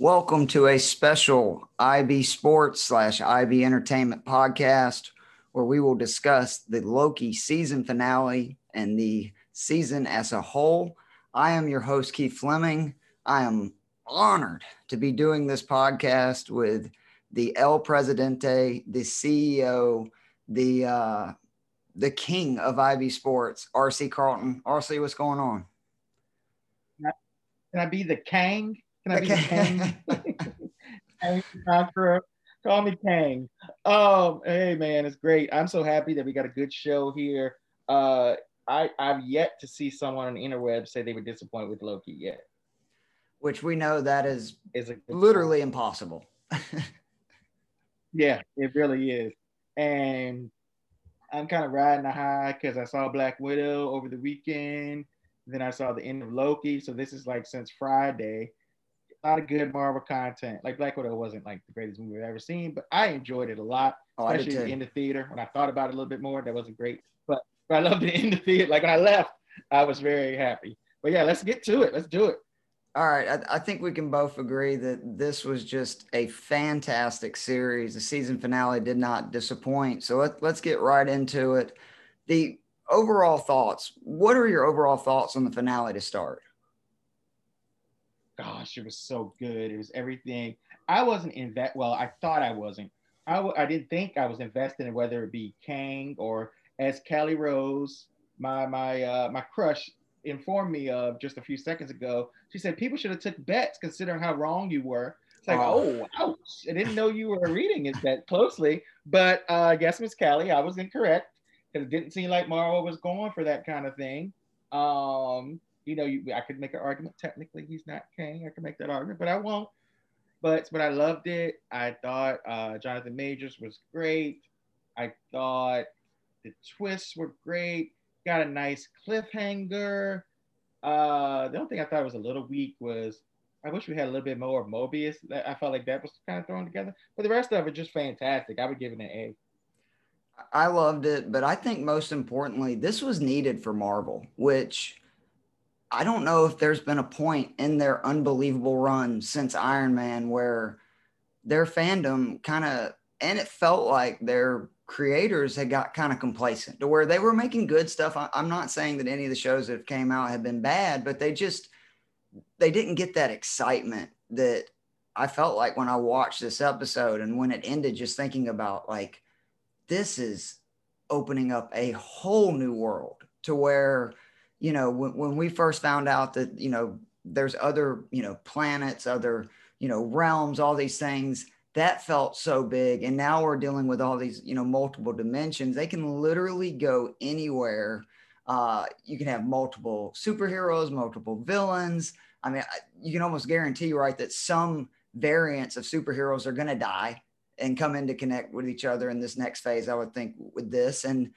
Welcome to a special IB Sports slash IB Entertainment podcast where we will discuss the Loki season finale and the season as a whole. I am your host, Keith Fleming. I am honored to be doing this podcast with the El Presidente, the CEO, the uh, the king of IB Sports, RC Carlton. RC, what's going on? Can I be the Kang? Can I be Kang? Kang Call me Kang. Um, hey man, it's great. I'm so happy that we got a good show here. Uh, I I've yet to see someone on the interweb say they were disappointed with Loki yet. Which we know that is is literally point. impossible. yeah, it really is. And I'm kind of riding the high because I saw Black Widow over the weekend. Then I saw the end of Loki. So this is like since Friday. A lot of good Marvel content. Like Black Widow wasn't like the greatest movie I've ever seen, but I enjoyed it a lot, oh, especially in the theater. When I thought about it a little bit more, that wasn't great. But, but I loved it in the theater. Like when I left, I was very happy. But yeah, let's get to it. Let's do it. All right. I, I, think we can both agree that this was just a fantastic series. The season finale did not disappoint. So let, let's get right into it. The overall thoughts. What are your overall thoughts on the finale to start? Gosh, it was so good. It was everything. I wasn't in that. Well, I thought I wasn't. I w- I didn't think I was invested in whether it be Kang or as Kelly Rose, my my uh, my crush, informed me of just a few seconds ago. She said people should have took bets considering how wrong you were. It's like, oh, oh ouch! I didn't know you were reading it that closely. But uh, I guess Miss Callie, I was incorrect because it didn't seem like Marvel was going for that kind of thing. Um, you know, you, I could make an argument. Technically, he's not Kang. I could make that argument, but I won't. But but I loved it. I thought uh, Jonathan Majors was great. I thought the twists were great. Got a nice cliffhanger. Uh, the only thing I thought was a little weak was I wish we had a little bit more of Mobius. I felt like that was kind of thrown together. But the rest of it just fantastic. I would give it an A. I loved it, but I think most importantly, this was needed for Marvel, which I don't know if there's been a point in their unbelievable run since Iron Man where their fandom kind of, and it felt like their creators had got kind of complacent to where they were making good stuff. I'm not saying that any of the shows that have came out have been bad, but they just, they didn't get that excitement that I felt like when I watched this episode and when it ended, just thinking about like, this is opening up a whole new world to where you know when, when we first found out that you know there's other you know planets other you know realms all these things that felt so big. And now we're dealing with all these you know multiple dimensions. They can literally go anywhere. Uh, you can have multiple superheroes multiple villains. I mean you can almost guarantee right that some variants of superheroes are going to die and come in to connect with each other in this next phase, I would think, with this. And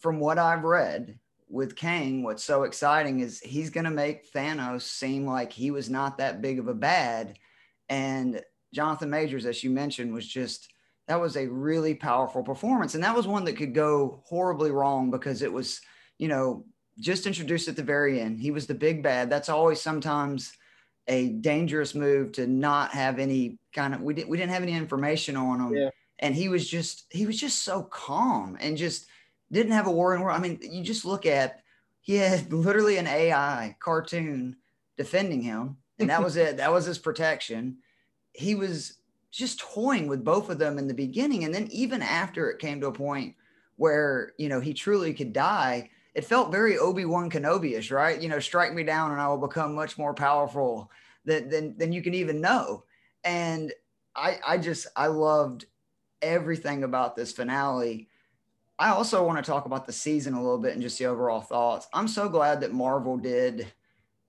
from what I've read with Kang, what's so exciting is he's going to make Thanos seem like he was not that big of a bad. And Jonathan Majors, as you mentioned, was just that was a really powerful performance. And that was one that could go horribly wrong because it was, you know, just introduced at the very end. He was the big bad. That's always sometimes a dangerous move to not have any kind of we didn't we didn't have any information on him. Yeah. And he was just he was just so calm and just didn't have a war in world. I mean, you just look at he had literally an AI cartoon defending him, and that was it. That was his protection. He was just toying with both of them in the beginning, and then even after it came to a point where you know he truly could die, it felt very Obi-Wan Kenobi-ish, right? You know, strike me down and I will become much more powerful than, than, than you can even know. And I, I just, I loved everything about this finale. I also want to talk about the season a little bit and just the overall thoughts. I'm so glad that Marvel did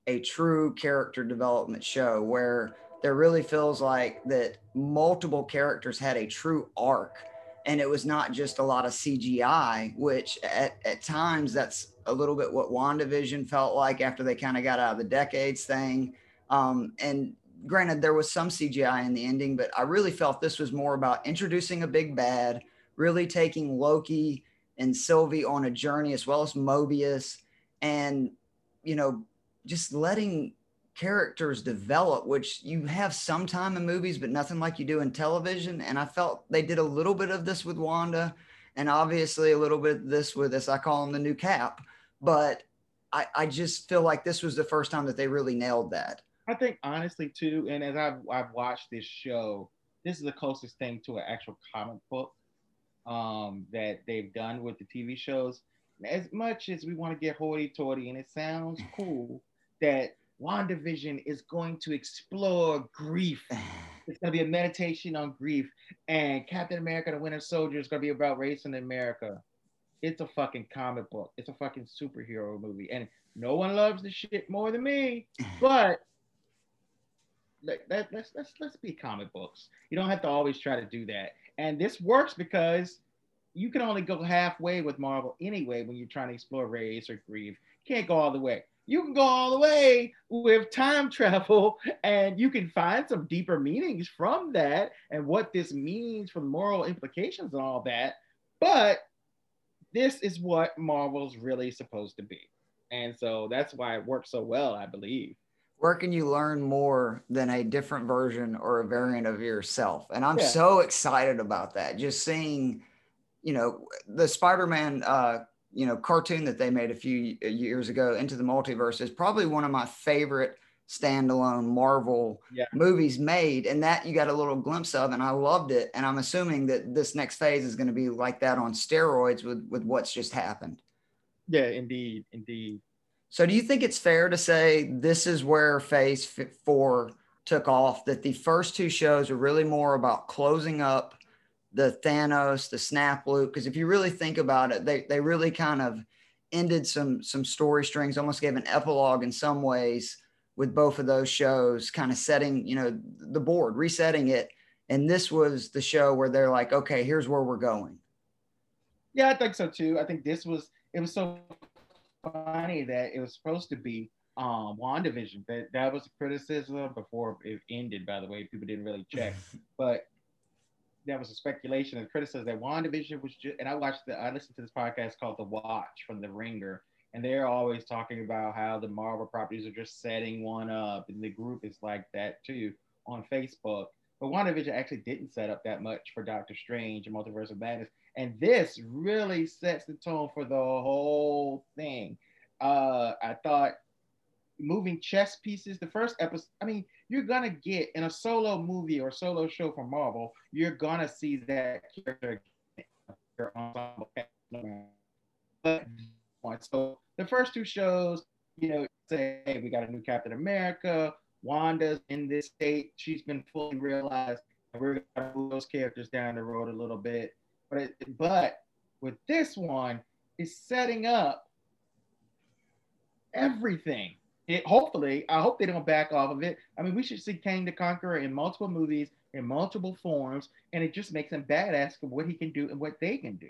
a true character development show where there really feels like that multiple characters had a true arc and it was not just a lot of CGI, which at, at times that's a little bit what WandaVision felt like after they kind of got out of the decades thing. Um, and granted, there was some CGI in the ending, but I really felt this was more about introducing a big bad, really taking Loki and Sylvie on a journey, as well as Mobius, and you know, just letting characters develop, which you have some time in movies, but nothing like you do in television. And I felt they did a little bit of this with Wanda, and obviously a little bit of this with this. I call him the new Cap, but I, I just feel like this was the first time that they really nailed that. I think honestly too, and as I've I've watched this show, this is the closest thing to an actual comic book um, that they've done with the TV shows. As much as we want to get hoity-toity, and it sounds cool that WandaVision is going to explore grief. It's going to be a meditation on grief. And Captain America, the Winter Soldier, is going to be about race in America. It's a fucking comic book. It's a fucking superhero movie. And no one loves the shit more than me. But let, let, let's, let's, let's be comic books. You don't have to always try to do that. And this works because you can only go halfway with Marvel anyway when you're trying to explore race or grief. Can't go all the way you can go all the way with time travel and you can find some deeper meanings from that and what this means for moral implications and all that. But this is what Marvel's really supposed to be. And so that's why it works so well, I believe. Where can you learn more than a different version or a variant of yourself? And I'm yeah. so excited about that. Just seeing, you know, the Spider Man uh, you know cartoon that they made a few years ago into the multiverse is probably one of my favorite standalone marvel yeah. movies made and that you got a little glimpse of and i loved it and i'm assuming that this next phase is going to be like that on steroids with with what's just happened yeah indeed indeed so do you think it's fair to say this is where phase four took off that the first two shows are really more about closing up the Thanos, the snap loop. Because if you really think about it, they they really kind of ended some some story strings, almost gave an epilogue in some ways with both of those shows, kind of setting you know the board, resetting it. And this was the show where they're like, okay, here's where we're going. Yeah, I think so too. I think this was it was so funny that it was supposed to be um WandaVision. That that was a criticism before it ended, by the way. People didn't really check. but that was a speculation and criticism that WandaVision was just, and I watched the, I listened to this podcast called The Watch from The Ringer, and they're always talking about how the Marvel properties are just setting one up, and the group is like that too on Facebook. But WandaVision actually didn't set up that much for Doctor Strange and Multiverse of Madness, and this really sets the tone for the whole thing. Uh, I thought moving chess pieces. The first episode, I mean, you're gonna get in a solo movie or solo show from Marvel, you're gonna see that character. But so the first two shows, you know, say hey, we got a new Captain America, Wanda's in this state, she's been fully realized, and we're gonna move those characters down the road a little bit. But it, but with this one, it's setting up everything it hopefully, I hope they don't back off of it. I mean, we should see Kang the Conqueror in multiple movies, in multiple forms, and it just makes him badass for what he can do and what they can do.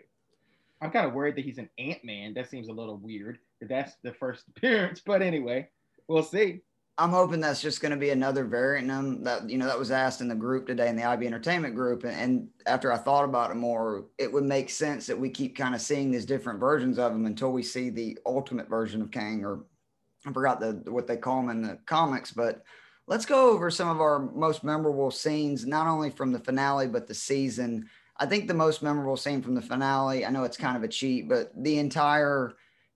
I'm kind of worried that he's an Ant Man. That seems a little weird. That that's the first appearance, but anyway, we'll see. I'm hoping that's just going to be another variant them that you know that was asked in the group today in the IB Entertainment group, and, and after I thought about it more, it would make sense that we keep kind of seeing these different versions of them until we see the ultimate version of Kang or I forgot the what they call them in the comics, but let's go over some of our most memorable scenes, not only from the finale but the season. I think the most memorable scene from the finale. I know it's kind of a cheat, but the entire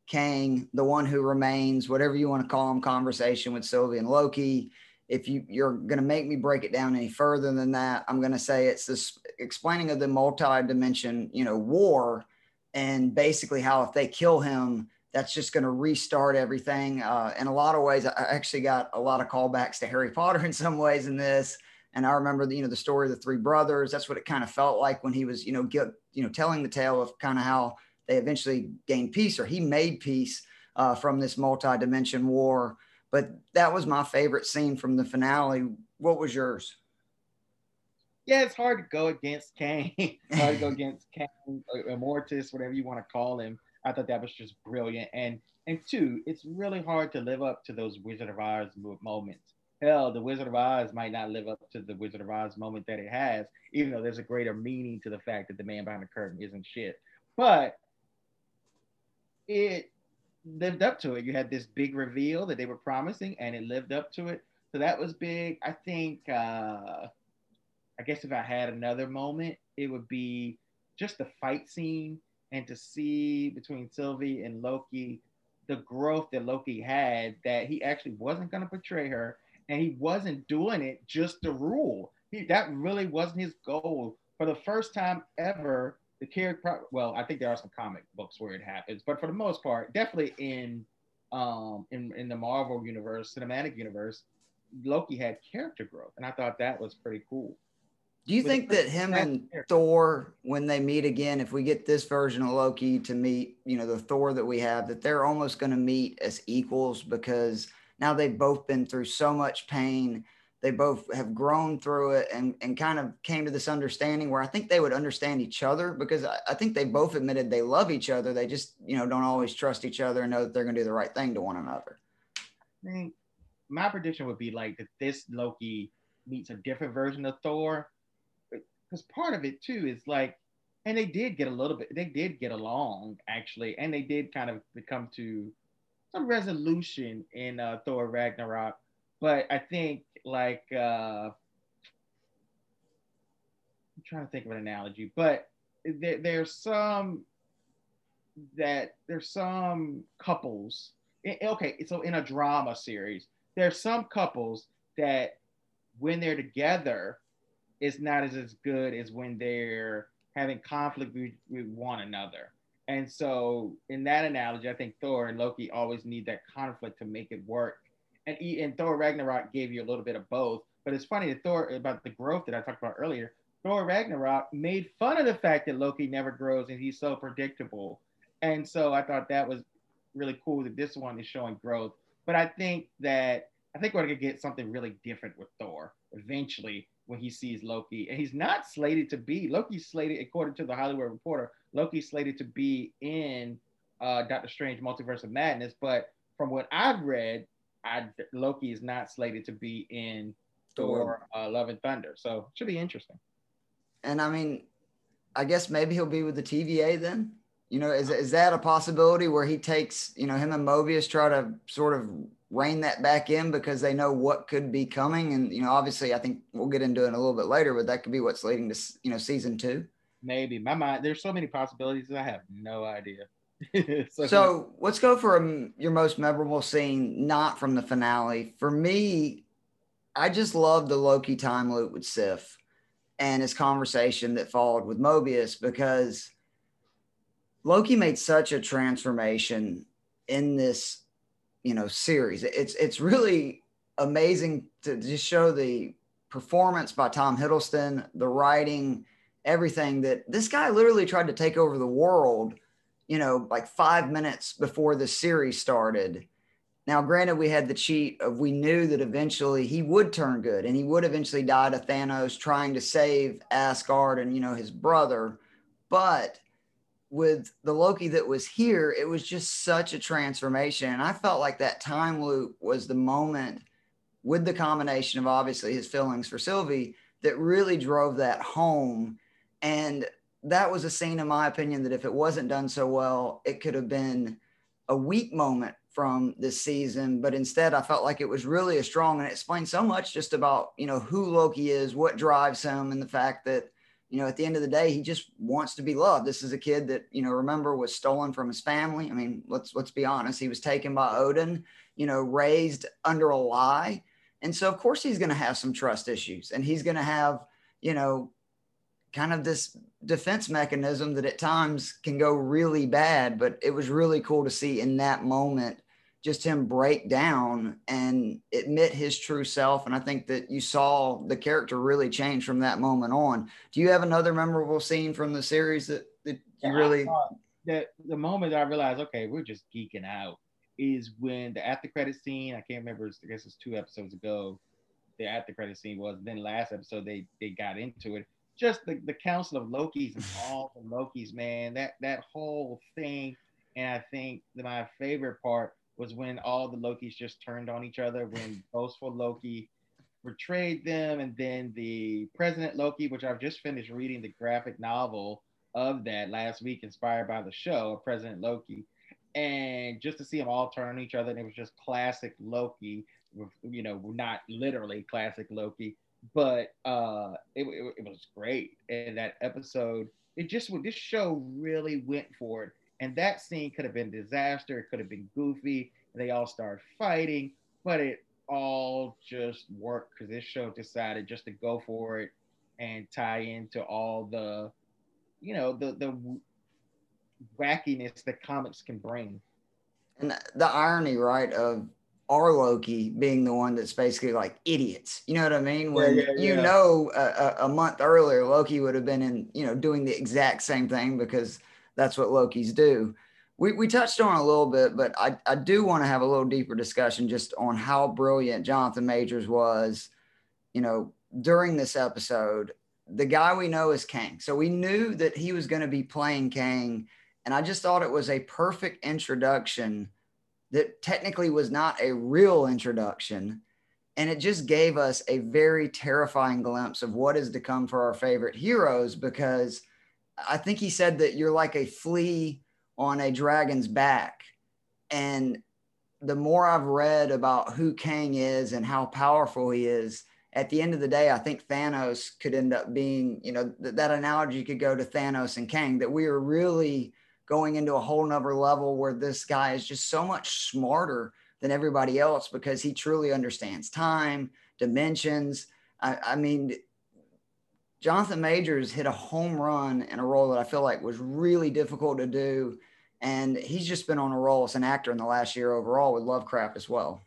Kang, the one who remains, whatever you want to call him, conversation with Sylvie and Loki. If you you're going to make me break it down any further than that, I'm going to say it's this explaining of the multi-dimension, you know, war, and basically how if they kill him, that's just going to restart everything. Uh, in a lot of ways, I actually got a lot of callbacks to Harry Potter in some ways in this. And I remember, the, you know, the story of the three brothers. That's what it kind of felt like when he was, you know, get, you know, telling the tale of kind of how they eventually gained peace or he made peace uh, from this multi-dimension war. But that was my favorite scene from the finale. What was yours? Yeah, it's hard to go against Kang. hard to go against Kang, Immortus, whatever you want to call him. I thought that was just brilliant. And and two, it's really hard to live up to those Wizard of Oz moments. Hell, the Wizard of Oz might not live up to the Wizard of Oz moment that it has, even though there's a greater meaning to the fact that the man behind the curtain isn't shit. But it lived up to it. You had this big reveal that they were promising, and it lived up to it. So that was big. I think. Uh, I guess if I had another moment, it would be just the fight scene and to see between Sylvie and Loki the growth that Loki had that he actually wasn't going to betray her and he wasn't doing it just to rule. He, that really wasn't his goal. For the first time ever, the character, well, I think there are some comic books where it happens, but for the most part, definitely in um in, in the Marvel universe, cinematic universe, Loki had character growth. And I thought that was pretty cool. Do you think that him and Thor, when they meet again, if we get this version of Loki to meet, you know, the Thor that we have, that they're almost going to meet as equals because now they've both been through so much pain. They both have grown through it and, and kind of came to this understanding where I think they would understand each other because I, I think they both admitted they love each other. They just, you know, don't always trust each other and know that they're going to do the right thing to one another. I think my prediction would be like that this Loki meets a different version of Thor because part of it too is like, and they did get a little bit, they did get along actually, and they did kind of come to some resolution in uh, Thor Ragnarok. But I think like uh, I'm trying to think of an analogy, but there, there's some that there's some couples. Okay, so in a drama series, there's some couples that when they're together, it's not as, as good as when they're having conflict with, with one another. And so, in that analogy, I think Thor and Loki always need that conflict to make it work. And, and Thor Ragnarok gave you a little bit of both. But it's funny that Thor, about the growth that I talked about earlier, Thor Ragnarok made fun of the fact that Loki never grows and he's so predictable. And so I thought that was really cool that this one is showing growth. But I think that I think we're gonna get something really different with Thor eventually when he sees Loki. And he's not slated to be Loki's slated, according to the Hollywood Reporter, Loki's slated to be in uh, Doctor Strange Multiverse of Madness. But from what I've read, I, Loki is not slated to be in Thor uh, Love and Thunder. So it should be interesting. And I mean, I guess maybe he'll be with the TVA then. You know, is, is that a possibility where he takes, you know, him and Mobius try to sort of rein that back in because they know what could be coming. And, you know, obviously, I think we'll get into it a little bit later, but that could be what's leading to, you know, season two. Maybe. My mind, there's so many possibilities. I have no idea. so, so, let's go for a, your most memorable scene, not from the finale. For me, I just love the Loki time loop with Sif and his conversation that followed with Mobius because Loki made such a transformation in this you know series. It's it's really amazing to just show the performance by Tom Hiddleston, the writing, everything that this guy literally tried to take over the world, you know, like five minutes before the series started. Now, granted, we had the cheat of we knew that eventually he would turn good and he would eventually die to Thanos trying to save Asgard and, you know, his brother. But with the Loki that was here, it was just such a transformation. And I felt like that time loop was the moment with the combination of obviously his feelings for Sylvie that really drove that home. And that was a scene, in my opinion, that if it wasn't done so well, it could have been a weak moment from this season. But instead, I felt like it was really a strong and it explained so much just about, you know, who Loki is, what drives him, and the fact that you know, at the end of the day, he just wants to be loved. This is a kid that, you know, remember was stolen from his family. I mean, let's let's be honest. He was taken by Odin, you know, raised under a lie. And so of course he's going to have some trust issues and he's going to have, you know, kind of this defense mechanism that at times can go really bad, but it was really cool to see in that moment just him break down and admit his true self. And I think that you saw the character really change from that moment on. Do you have another memorable scene from the series that, that you yeah, really? The, the moment I realized, okay, we're just geeking out is when the after credit scene, I can't remember, I guess it's two episodes ago, the after credit scene was. Then last episode, they, they got into it. Just the, the council of Loki's and all the Loki's, man, that, that whole thing. And I think that my favorite part was when all the Lokis just turned on each other when boastful Loki betrayed them, and then the President Loki, which I've just finished reading the graphic novel of that last week, inspired by the show of President Loki. and just to see them all turn on each other, and it was just classic Loki. You know, not literally classic Loki, but uh, it, it, it was great. And that episode, it just this show really went for it. And that scene could have been disaster. It could have been goofy. They all start fighting, but it all just worked because this show decided just to go for it and tie into all the, you know, the the wackiness that comics can bring. And the irony, right, of our Loki being the one that's basically like idiots. You know what I mean? When yeah, yeah, you know a, a, month earlier Loki would have been in, you know, doing the exact same thing because that's what Lokis do. We, we touched on a little bit, but I, I do want to have a little deeper discussion just on how brilliant Jonathan Majors was, you know, during this episode. The guy we know is Kang. So we knew that he was going to be playing Kang. And I just thought it was a perfect introduction that technically was not a real introduction. And it just gave us a very terrifying glimpse of what is to come for our favorite heroes because I think he said that you're like a flea on a dragon's back. And the more I've read about who Kang is and how powerful he is, at the end of the day, I think Thanos could end up being, you know, th- that analogy could go to Thanos and Kang, that we are really going into a whole nother level where this guy is just so much smarter than everybody else because he truly understands time, dimensions. I, I mean, Jonathan Majors hit a home run in a role that I feel like was really difficult to do. And he's just been on a roll as an actor in the last year overall with Lovecraft as well.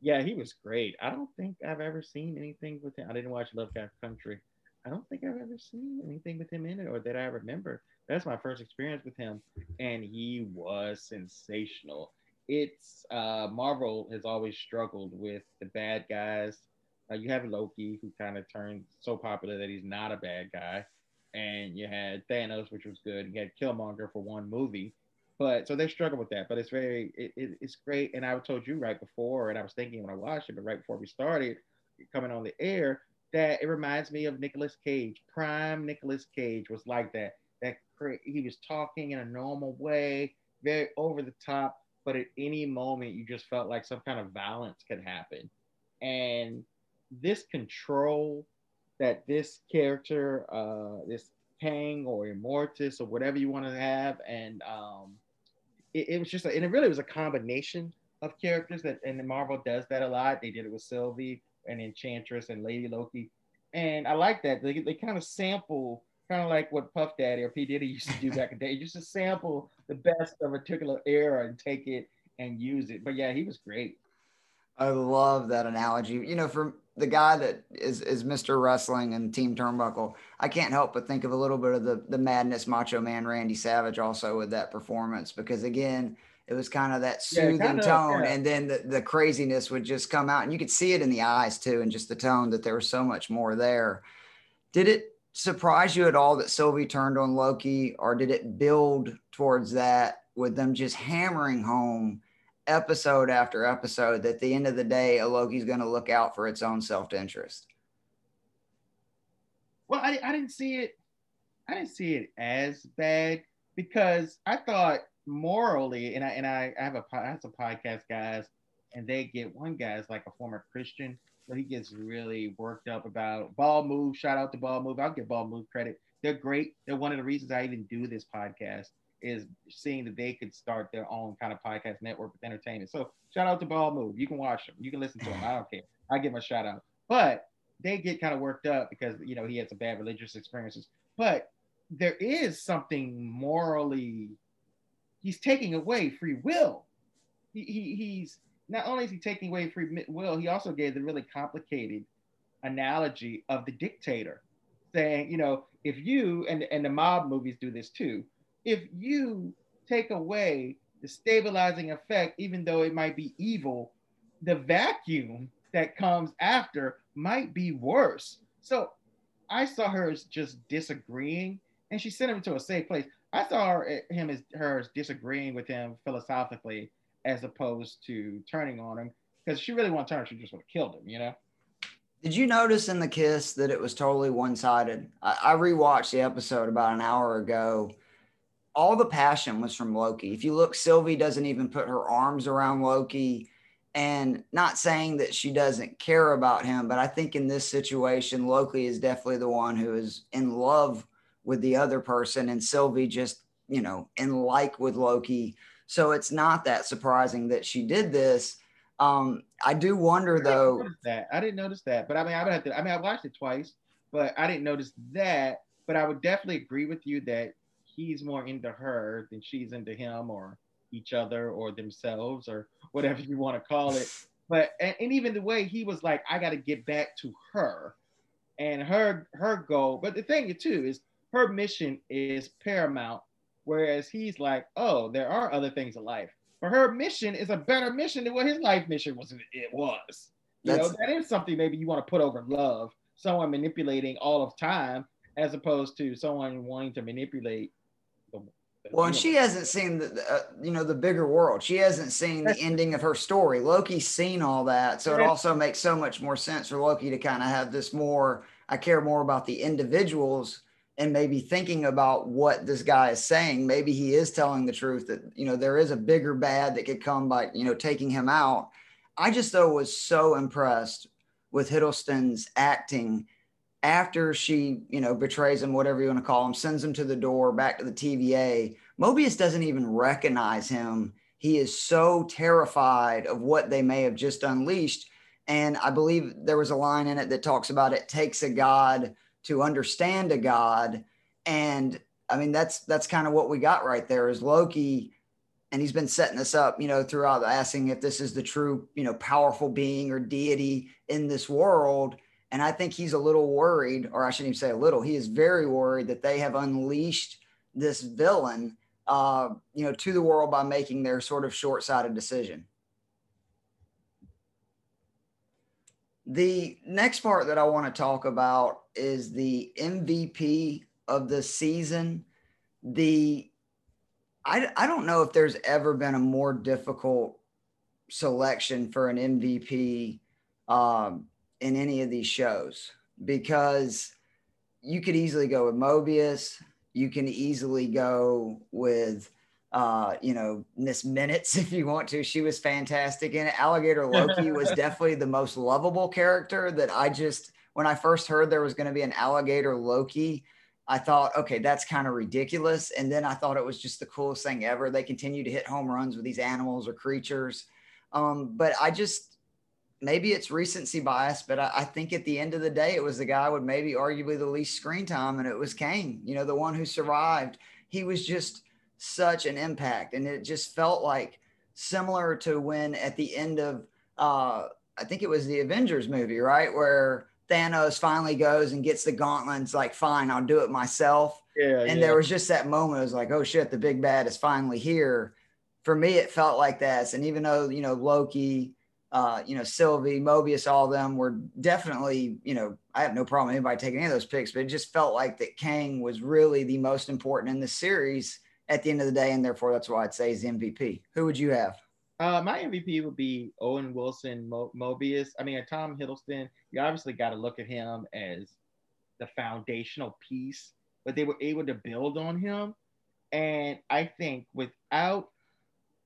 Yeah, he was great. I don't think I've ever seen anything with him. I didn't watch Lovecraft Country. I don't think I've ever seen anything with him in it or that I remember. That's my first experience with him, and he was sensational. It's uh, Marvel has always struggled with the bad guys. Uh, you have Loki, who kind of turned so popular that he's not a bad guy, and you had Thanos, which was good. You had Killmonger for one movie, but so they struggle with that. But it's very, it, it, it's great. And I told you right before, and I was thinking when I watched it, but right before we started coming on the air, that it reminds me of Nicolas Cage. Prime Nicolas Cage was like that. That he was talking in a normal way, very over the top, but at any moment you just felt like some kind of violence could happen. And this control that this character, uh, this Kang or Immortus or whatever you want to have, and um, it, it was just, a, and it really was a combination of characters that, and Marvel does that a lot. They did it with Sylvie and Enchantress and Lady Loki. And I like that. They, they kind of sample, kind of like what Puff Daddy or P. Diddy used to do back in the day, just to sample the best of a particular era and take it and use it. But yeah, he was great. I love that analogy. You know, for the guy that is is Mr. Wrestling and Team Turnbuckle, I can't help but think of a little bit of the the madness Macho Man Randy Savage also with that performance because again, it was kind of that soothing yeah, tone yeah. and then the, the craziness would just come out and you could see it in the eyes too and just the tone that there was so much more there did it surprise you at all that sylvie turned on loki or did it build towards that with them just hammering home episode after episode that at the end of the day a loki's going to look out for its own self-interest well I, I didn't see it i didn't see it as bad because i thought morally, and I and I, I have a have some podcast guys, and they get one guy's like a former Christian, so he gets really worked up about ball move. Shout out to ball move. I'll give ball move credit. They're great. They're one of the reasons I even do this podcast is seeing that they could start their own kind of podcast network with entertainment. So shout out to Ball Move. You can watch them. You can listen to them. I don't care. I give them a shout out. But they get kind of worked up because you know he had some bad religious experiences. But there is something morally he's taking away free will. He, he, he's not only is he taking away free will, he also gave the really complicated analogy of the dictator, saying, you know, if you and and the mob movies do this too, if you take away the stabilizing effect, even though it might be evil, the vacuum that comes after might be worse. So I saw her as just disagreeing, and she sent him to a safe place. I saw her, eh, him as her disagreeing with him philosophically as opposed to turning on him because she really wanted to turn, she just would have killed him, you know. Did you notice in the kiss that it was totally one sided? I, I rewatched the episode about an hour ago. all the passion was from Loki. If you look, Sylvie doesn't even put her arms around Loki. And not saying that she doesn't care about him, but I think in this situation, Loki is definitely the one who is in love with the other person, and Sylvie just, you know, in like with Loki. So it's not that surprising that she did this. Um, I do wonder I though. that I didn't notice that, but I mean, I would have to. I mean, I watched it twice, but I didn't notice that. But I would definitely agree with you that he's more into her than she's into him, or each other, or themselves, or whatever you want to call it. But and, and even the way he was like, I got to get back to her, and her her goal. But the thing too is her mission is paramount, whereas he's like, oh, there are other things in life. But her mission is a better mission than what his life mission was. It was. You know, that is something maybe you want to put over love. Someone manipulating all of time, as opposed to someone wanting to manipulate the well, and she hasn't seen the, uh, you know, the bigger world. She hasn't seen the ending of her story. Loki's seen all that, so it also makes so much more sense for Loki to kind of have this more. I care more about the individuals and maybe thinking about what this guy is saying. Maybe he is telling the truth that you know there is a bigger bad that could come by you know taking him out. I just though was so impressed with Hiddleston's acting after she, you know, betrays him, whatever you want to call him, sends him to the door back to the TVA, Mobius doesn't even recognize him. He is so terrified of what they may have just unleashed. And I believe there was a line in it that talks about it takes a God to understand a God. And I mean, that's that's kind of what we got right there is Loki, and he's been setting this up, you know, throughout asking if this is the true, you know, powerful being or deity in this world and I think he's a little worried, or I shouldn't even say a little, he is very worried that they have unleashed this villain, uh, you know, to the world by making their sort of short sighted decision. The next part that I want to talk about is the MVP of the season. The I, I don't know if there's ever been a more difficult selection for an MVP um, in any of these shows because you could easily go with Mobius. You can easily go with, uh, you know, Miss Minutes if you want to. She was fantastic in it. Alligator Loki was definitely the most lovable character that I just, when I first heard there was going to be an alligator Loki, I thought, okay, that's kind of ridiculous. And then I thought it was just the coolest thing ever. They continue to hit home runs with these animals or creatures. Um, but I just, maybe it's recency bias, but I, I, think at the end of the day, it was the guy with maybe arguably the least screen time, and it was Kang, you know, the one who survived. He was just such an impact, and it just felt like similar to when at the end of, uh, I think it was the Avengers movie, right, where Thanos finally goes and gets the gauntlets, like, fine, I'll do it myself. Yeah, and yeah. there was just that moment. It was like, oh shit, the big bad is finally here. For me, it felt like that. And even though you know Loki, uh, you know, Sylvie, Mobius, all of them were definitely, you know, I have no problem anybody taking any of those picks, but it just felt like that Kang was really the most important in the series at the end of the day, and therefore that's why I'd say is MVP. Who would you have? Uh, my MVP would be Owen Wilson Mo- Mobius. I mean, Tom Hiddleston. You obviously got to look at him as the foundational piece, but they were able to build on him. And I think without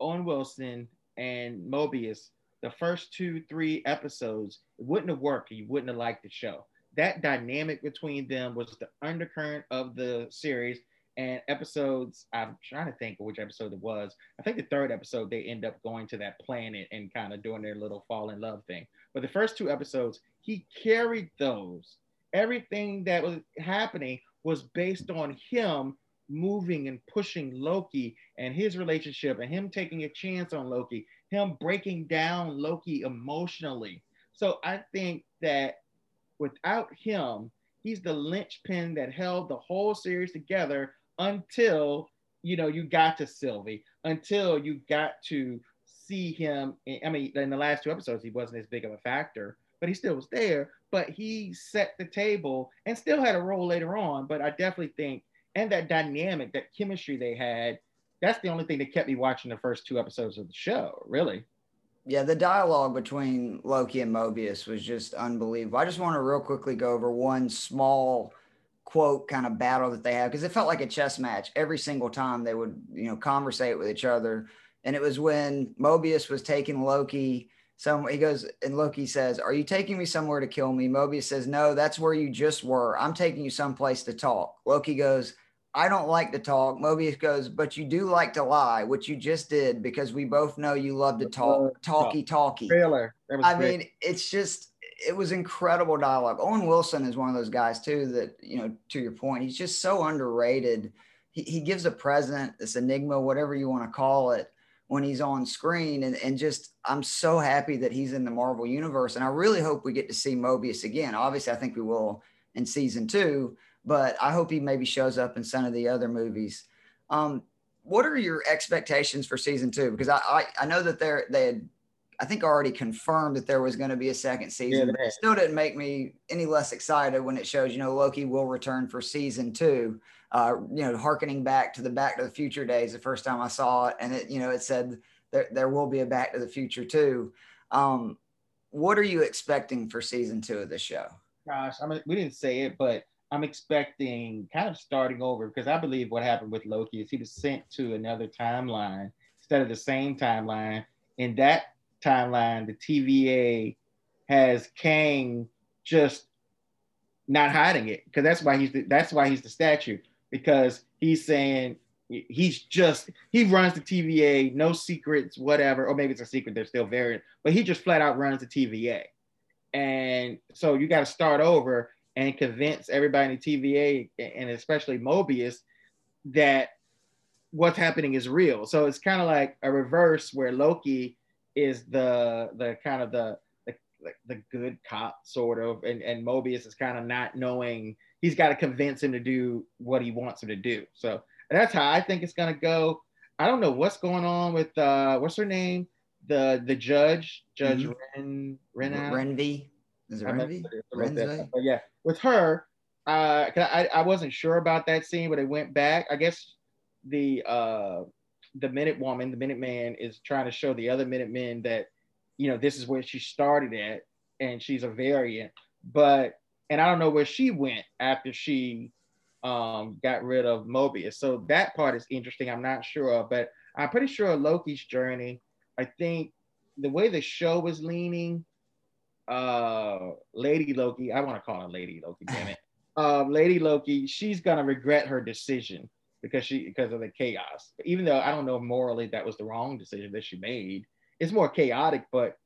Owen Wilson and Mobius, the first two, three episodes, it wouldn't have worked. You wouldn't have liked the show. That dynamic between them was the undercurrent of the series. And episodes, I'm trying to think of which episode it was. I think the third episode, they end up going to that planet and kind of doing their little fall in love thing. But the first two episodes, he carried those. Everything that was happening was based on him moving and pushing Loki and his relationship and him taking a chance on Loki him breaking down Loki emotionally. So I think that without him, he's the linchpin that held the whole series together until you know you got to Sylvie, until you got to see him. In, I mean, in the last two episodes, he wasn't as big of a factor, but he still was there. But he set the table and still had a role later on. But I definitely think, and that dynamic, that chemistry they had that's the only thing that kept me watching the first two episodes of the show, really. Yeah, the dialogue between Loki and Mobius was just unbelievable. I just want to real quickly go over one small quote kind of battle that they have because it felt like a chess match. Every single time they would you know conversate with each other. And it was when mobius was taking loki some he goes and loki says are you taking me somewhere to kill me? Mobius says no that's where you just were. I'm taking you someplace to talk. Loki goes i don't like to talk. Mobius goes but you do like to lie which you just did because we both know you love to talk talky talky trailer i great. mean it's just it was incredible dialogue. Owen Wilson is one of those guys too that you know, to your point, he's just so underrated. He, he gives a present, this enigma, whatever you want to call it, when he's on screen, and and just I'm so happy that he's in the Marvel universe, and I really hope we get to see Mobius again. Obviously, I think we will in season two, but I hope he maybe shows up in some of the other movies. Um, what are your expectations for season two? Because I, I, I know that they're they had I think already confirmed that there was going to be a second season, yeah, but it still didn't make me any less excited when it shows, you know, Loki will return for season two. Uh, you know, harkening back to the Back to the Future days, the first time I saw it, and it, you know, it said there, there will be a Back to the Future too. Um, what are you expecting for season two of the show? Gosh, I mean, we didn't say it, but I'm expecting kind of starting over because I believe what happened with Loki is he was sent to another timeline instead of the same timeline. and that timeline, the TVA has Kang just not hiding it because that's why he's the, that's why he's the statue because he's saying he's just he runs the TVA, no secrets, whatever, or maybe it's a secret. They're still variant, but he just flat out runs the TVA, and so you got to start over and convince everybody in the TVA and especially Mobius that what's happening is real. So it's kind of like a reverse where Loki is the the kind of the the, the good cop sort of, and and Mobius is kind of not knowing. He's got to convince him to do what he wants him to do. So that's how I think it's gonna go. I don't know what's going on with uh what's her name? The the judge, Judge mm-hmm. Ren Ren Renvy. Is it Renvy? But yeah, with her, uh, I I wasn't sure about that scene, but it went back. I guess the uh the Minute Woman, the Minute Man, is trying to show the other Minute Men that, you know, this is where she started at, and she's a variant. But and I don't know where she went after she um, got rid of Mobius. So that part is interesting. I'm not sure, but I'm pretty sure Loki's journey. I think the way the show was leaning, uh, Lady Loki. I want to call her Lady Loki. Damn it. Um, Lady Loki. She's gonna regret her decision because she because of the chaos. Even though I don't know morally that was the wrong decision that she made, it's more chaotic. But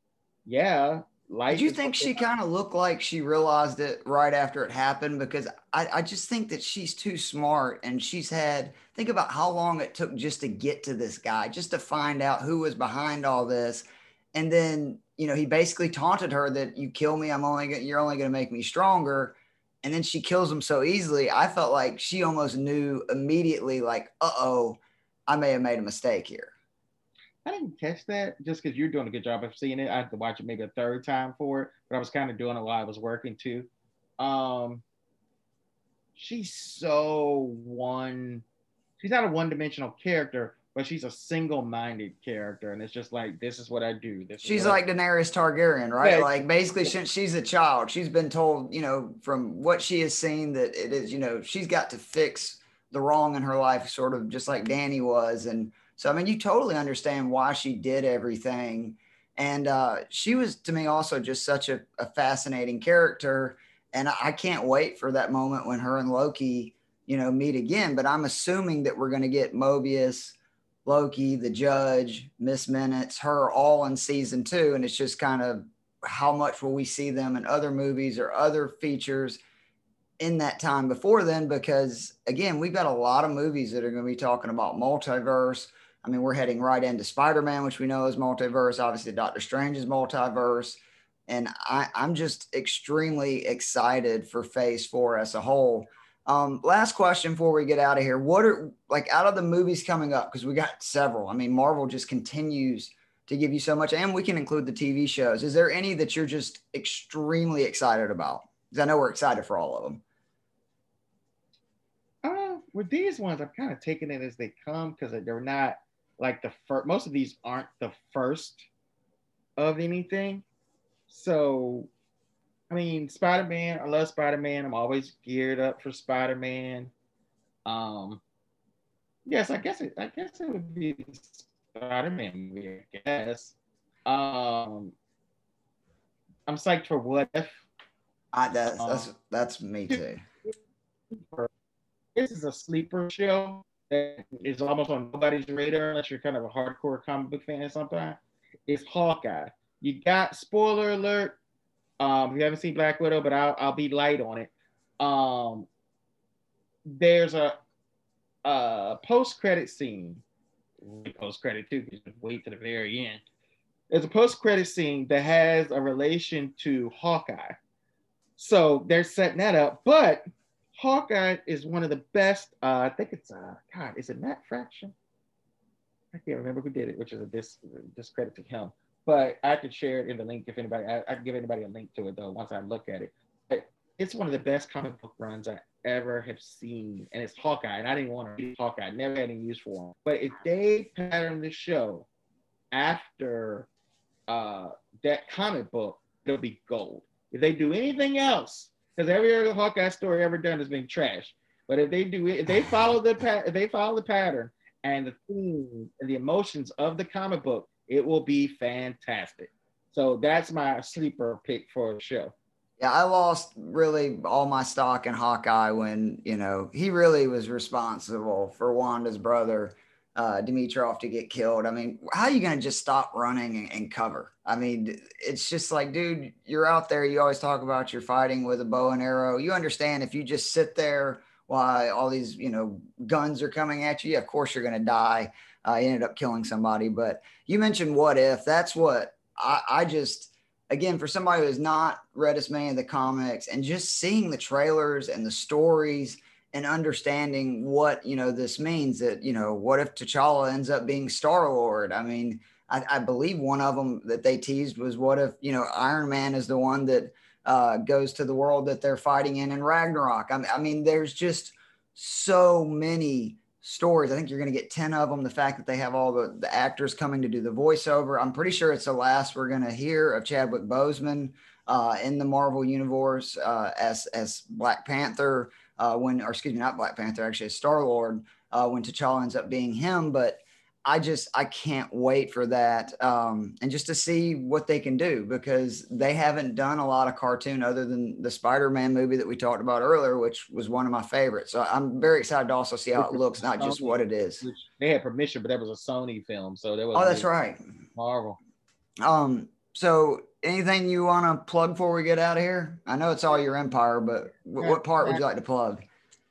yeah, like. Did you think she kind of looked like she realized it right after it happened? Because I, I just think that she's too smart, and she's had think about how long it took just to get to this guy, just to find out who was behind all this, and then you know he basically taunted her that you kill me, I'm only you're only going to make me stronger and then she kills him so easily. I felt like she almost knew immediately, like, uh oh, I may have made a mistake here. I didn't catch that just because you're doing a good job of seeing it. I had to watch it maybe a third time for it, but I was kind of doing it while I was working too. Um, she's so one. She's not a one-dimensional character, but she's a single-minded character, and it's just like this is what I do. This she's like Daenerys Targaryen, right? Yeah. Like basically, since she's a child, she's been told, you know, from what she has seen, that it is, you know, she's got to fix the wrong in her life, sort of just like Danny was, and so I mean, you totally understand why she did everything, and uh, she was to me also just such a, a fascinating character, and I can't wait for that moment when her and Loki, you know, meet again. But I'm assuming that we're going to get Mobius Loki, the judge, Miss Minutes, her all in season two. And it's just kind of how much will we see them in other movies or other features in that time before then? Because again, we've got a lot of movies that are going to be talking about multiverse. I mean, we're heading right into Spider Man, which we know is multiverse. Obviously, Doctor Strange is multiverse. And I, I'm just extremely excited for phase four as a whole. Um, last question before we get out of here. What are like out of the movies coming up? Because we got several. I mean, Marvel just continues to give you so much, and we can include the TV shows. Is there any that you're just extremely excited about? Because I know we're excited for all of them. Uh, with these ones, I'm kind of taking it as they come because they're not like the first. Most of these aren't the first of anything. So I mean, Spider Man. I love Spider Man. I'm always geared up for Spider Man. Um, yes, I guess it. I guess it would be Spider Man movie. I guess. Um, I'm psyched for What If. I, that's that's um, that's me too. This is a sleeper show that is almost on nobody's radar unless you're kind of a hardcore comic book fan or something. It's Hawkeye. You got spoiler alert. Um, if you haven't seen Black Widow, but I'll I'll be light on it. Um, there's a, a post credit scene. Post credit too. Just wait to the very end. There's a post credit scene that has a relation to Hawkeye. So they're setting that up, but Hawkeye is one of the best. Uh, I think it's uh, God, is it Matt Fraction? I can't remember who did it, which is a dis- discredit to him. But I could share it in the link if anybody. I, I can give anybody a link to it though once I look at it. But it's one of the best comic book runs I ever have seen, and it's Hawkeye. And I didn't want to read Hawkeye. I never had any use for him. But if they pattern the show after uh, that comic book, it'll be gold. If they do anything else, because every other Hawkeye story ever done has been trash. But if they do it, if they follow the pa- if they follow the pattern and the themes and the emotions of the comic book, it will be fantastic. So that's my sleeper pick for the show. Yeah, I lost really all my stock in Hawkeye when, you know, he really was responsible for Wanda's brother, uh, Dimitrov, to get killed. I mean, how are you going to just stop running and, and, cover? I mean, it's just like, dude, you're out there. You always talk about you're fighting with a bow and arrow. You understand if you just sit there while all these, you know, guns are coming at you, of course you're going to die. He ended up killing somebody. But you mentioned what if. That's what I, I just – again, for somebody who has not read as many of the comics and just seeing the trailers and the stories and understanding what you know this means that you know what if T'Challa ends up being Star Lord? I mean, I, I, believe one of them that they teased was what if you know Iron Man is the one that uh, goes to the world that they're fighting in in Ragnarok. I, I mean, there's just so many stories. I think you're going to get 10 of them. The fact that they have all the, the actors coming to do the voiceover. I'm pretty sure it's the last we're going to hear of Chadwick Boseman uh, in the Marvel universe uh, as, as Black Panther, uh, when, or excuse me, not Black Panther, actually, Star Lord, uh, when T'Challa ends up being him. But I just I can't wait for that, um, and just to see what they can do because they haven't done a lot of cartoon other than the Spider-Man movie that we talked about earlier, which was one of my favorites. So I'm very excited to also see how it looks, not just what it is. They had permission, but that was a Sony film, so that was. Oh, that's right. Marvel. Um. So, anything you want to plug before we get out of here? I know it's all your Empire, but what part would you like to plug?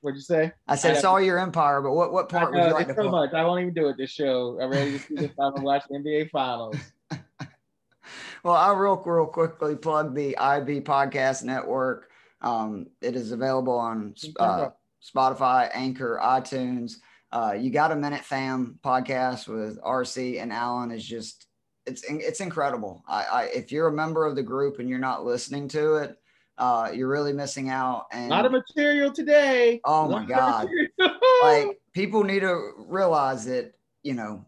What'd you say? I said I it's all your empire, but what what part know, would you like to so much. I won't even do it this show. I'm ready to see this time and watch the NBA finals. well, I'll real real quickly plug the IB Podcast Network. Um, it is available on uh, Spotify, Anchor, iTunes. Uh, you got a minute, fam podcast with RC and Alan is just it's it's incredible. I, I if you're a member of the group and you're not listening to it, uh, you're really missing out. And a lot of material today. Oh my god! like people need to realize that you know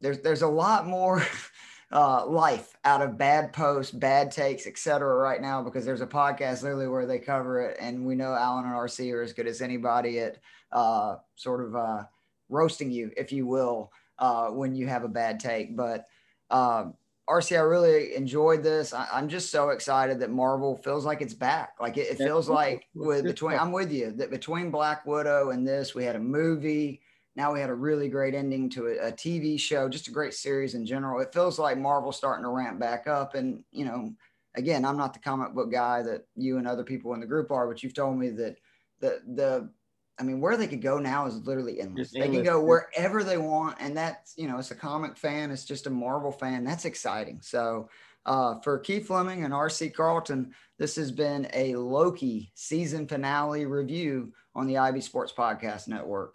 there's there's a lot more uh, life out of bad posts, bad takes, etc. Right now because there's a podcast literally where they cover it, and we know Alan and RC are as good as anybody at uh, sort of uh, roasting you, if you will, uh, when you have a bad take, but. Um, RC, I really enjoyed this. I, am just so excited that Marvel feels like it's back. Like it, it feels like with between I'm with you that between Black Widow and this, we had a movie. Now we had a really great ending to a, a TV show, just a great series in general. It feels like Marvel's starting to ramp back up. And you know, again, I'm not the comic book guy that you and other people in the group are, but you've told me that the the I mean, where they could go now is literally endless. Just they can go wherever they want, and that's you know, it's a comic fan, it's just a Marvel fan. That's exciting. So, uh, for Keith Fleming and RC Carlton, this has been a Loki season finale review on the Ivy Sports Podcast Network.